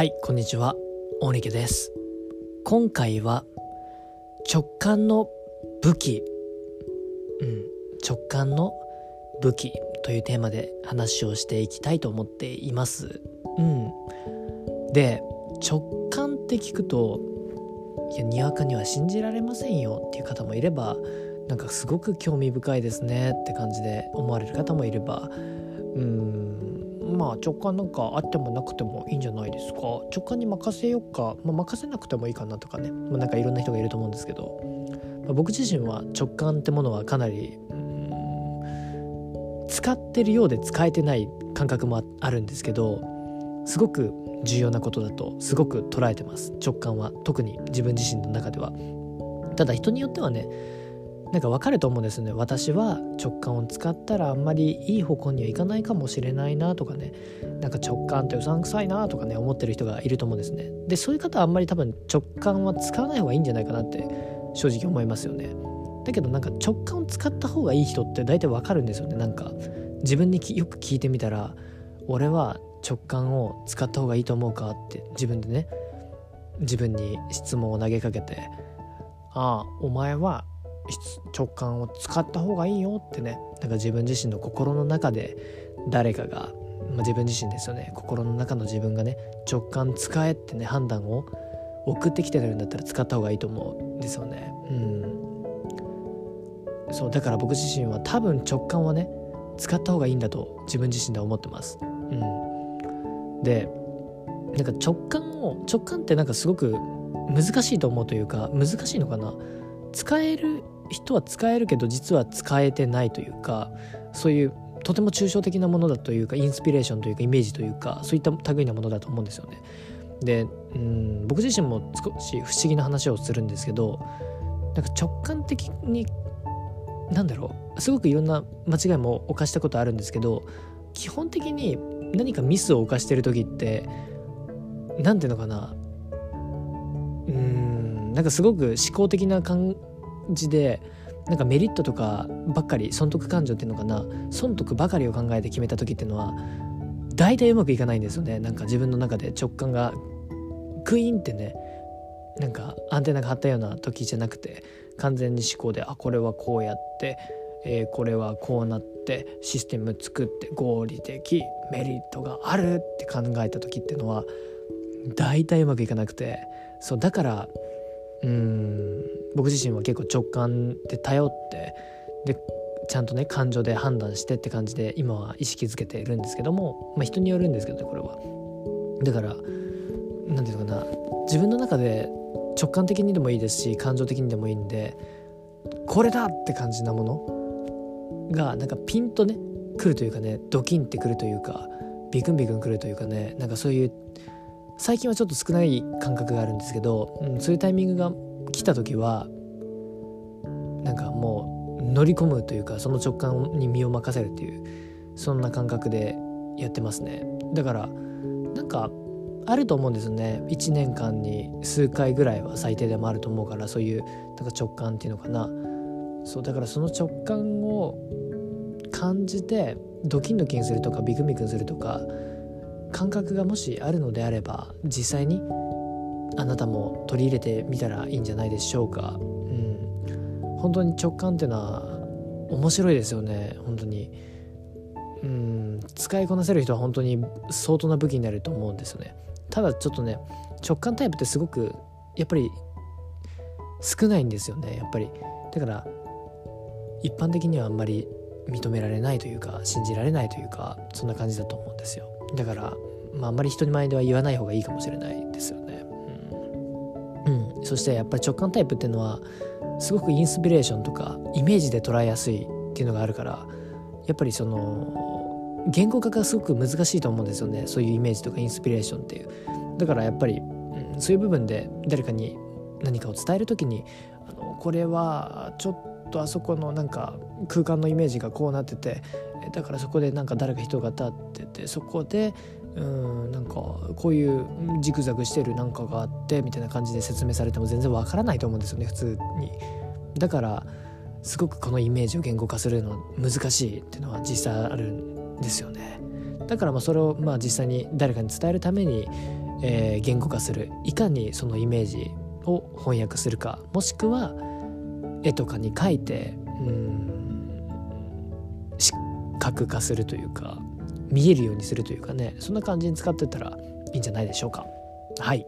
はいこんにちは。大根です。今回は直感の武器。うん直感の武器というテーマで話をしていきたいと思っています。うん。で直感って聞くといやにわかには信じられませんよ。っていう方もいればなんかすごく興味深いですね。って感じで思われる方もいればうん。まあ直感なんかあってもなくてもいいんじゃないですか。直感に任せようか、まあ、任せなくてもいいかなとかね、まあ、なんかいろんな人がいると思うんですけど、まあ、僕自身は直感ってものはかなり使ってるようで使えてない感覚もあるんですけどすごく重要なことだとすごく捉えてます。直感は。特に自分自身の中では。ただ人によってはねなんか分かると思うんですね。私は直感を使ったらあんまりいい方向にはいかないかもしれないなとかね。なんか直感ってうさんくさいなとかね思ってる人がいると思うんですね。でそういう方はあんまり多分直感は使わない方がいいんじゃないかなって正直思いますよね。だけどなんか直感を使った方がいい人って大体わかるんですよね。なんか自分によく聞いてみたら俺は直感を使った方がいいと思うかって自分でね自分に質問を投げかけて「ああお前は直感を使った方がいいよ」ってね。なんか自分自身の心の中で誰かが、まあ、自分自身ですよね。心の中の自分がね直感使えってね判断を送ってきてるんだったら使った方がいいと思うんですよね。うん。そうだから僕自身は多分直感はね使った方がいいんだと自分自身では思ってます。うん、でなんか直感を直感ってなんかすごく難しいと思うというか難しいのかな。使える人は使えるけど実は使えてないというかそういうとても抽象的なものだというかインスピレーションというかイメージというかそういった類なものだと思うんですよね。でうん僕自身も少し不思議な話をするんですけどなんか直感的になんだろうすごくいろんな間違いも犯したことあるんですけど基本的に何かミスを犯してる時って何ていうのかなうーんなんかすごく思考的な感じでなんかメリットとかばっかり損得感情っていうのかな損得ばかりを考えて決めた時っていうのは大体うまくいかないんですよね。なんか自分の中で直感がクイーンってねなんかアンテナが張ったような時じゃなくて完全に思考であこれはこうやって、えー、これはこうなってシステム作って合理的メリットがあるって考えた時っていうのは大体うまくいかなくてそうだからうん僕自身は結構直感で頼ってでちゃんとね感情で判断してって感じで今は意識づけているんですけども、まあ、人によるんですけどねこれは。だから何て言うのかな自分の中で直感的にでもいいですし感情的にでもいいんでこれだって感じなものがなんかピンとね来るというかねドキンってくるというかビクンビクンくるというかねなんかそういう最近はちょっと少ない感覚があるんですけど、うん、そういうタイミングが来た時はなんかもう乗り込むというかその直感に身を任せるっていうそんな感覚でやってますね。だからなんかあると思うんですよね。1年間に数回ぐらいは最低でもあると思うからそういうなんか直感っていうのかな。そうだからその直感を感じてドキンドキンするとかビクビクするとか感覚がもしあるのであれば実際にあなたも取り入れてみたらいいんじゃないでしょうか。うん、本当に直感っていうのは面白いですよね。本当に。うん。使いこなせる人は本当に相当な武器になると思うんですよね。ただちょっとね直感タイプってすごくやっぱり少ないんですよね。やっぱり。だから一般的にはあんまり認められないというか信じられないというかそんな感じだと思うんですよ。だから、まあ、あんまり人に前では言わない方がいいかもしれないですよ、そしてやっぱり直感タイプっていうのはすごくインスピレーションとかイメージで捉えやすいっていうのがあるからやっぱりその言語化がすごく難しいと思うんですよね。そういうイメージとかインスピレーションっていう。だからやっぱり、うん、そういう部分で誰かに何かを伝える時にあのこれはちょっとあそこのなんか空間のイメージがこうなっててだからそこでなんか誰か人が立っててそこでうんなんかこういうジグザグしてるなんかがあってみたいな感じで説明されても全然わからないと思うんですよね普通に。だからすごくこのイメージを言語化するの難しいっていうのは実際あるんですよねだからまあそれをまあ実際に誰かに伝えるために、えー、言語化するいかにそのイメージを翻訳するかもしくは絵とかに描いてうん視覚化するというか見えるようにするというかねそんな感じに使ってたらいいんじゃないでしょうか。はい。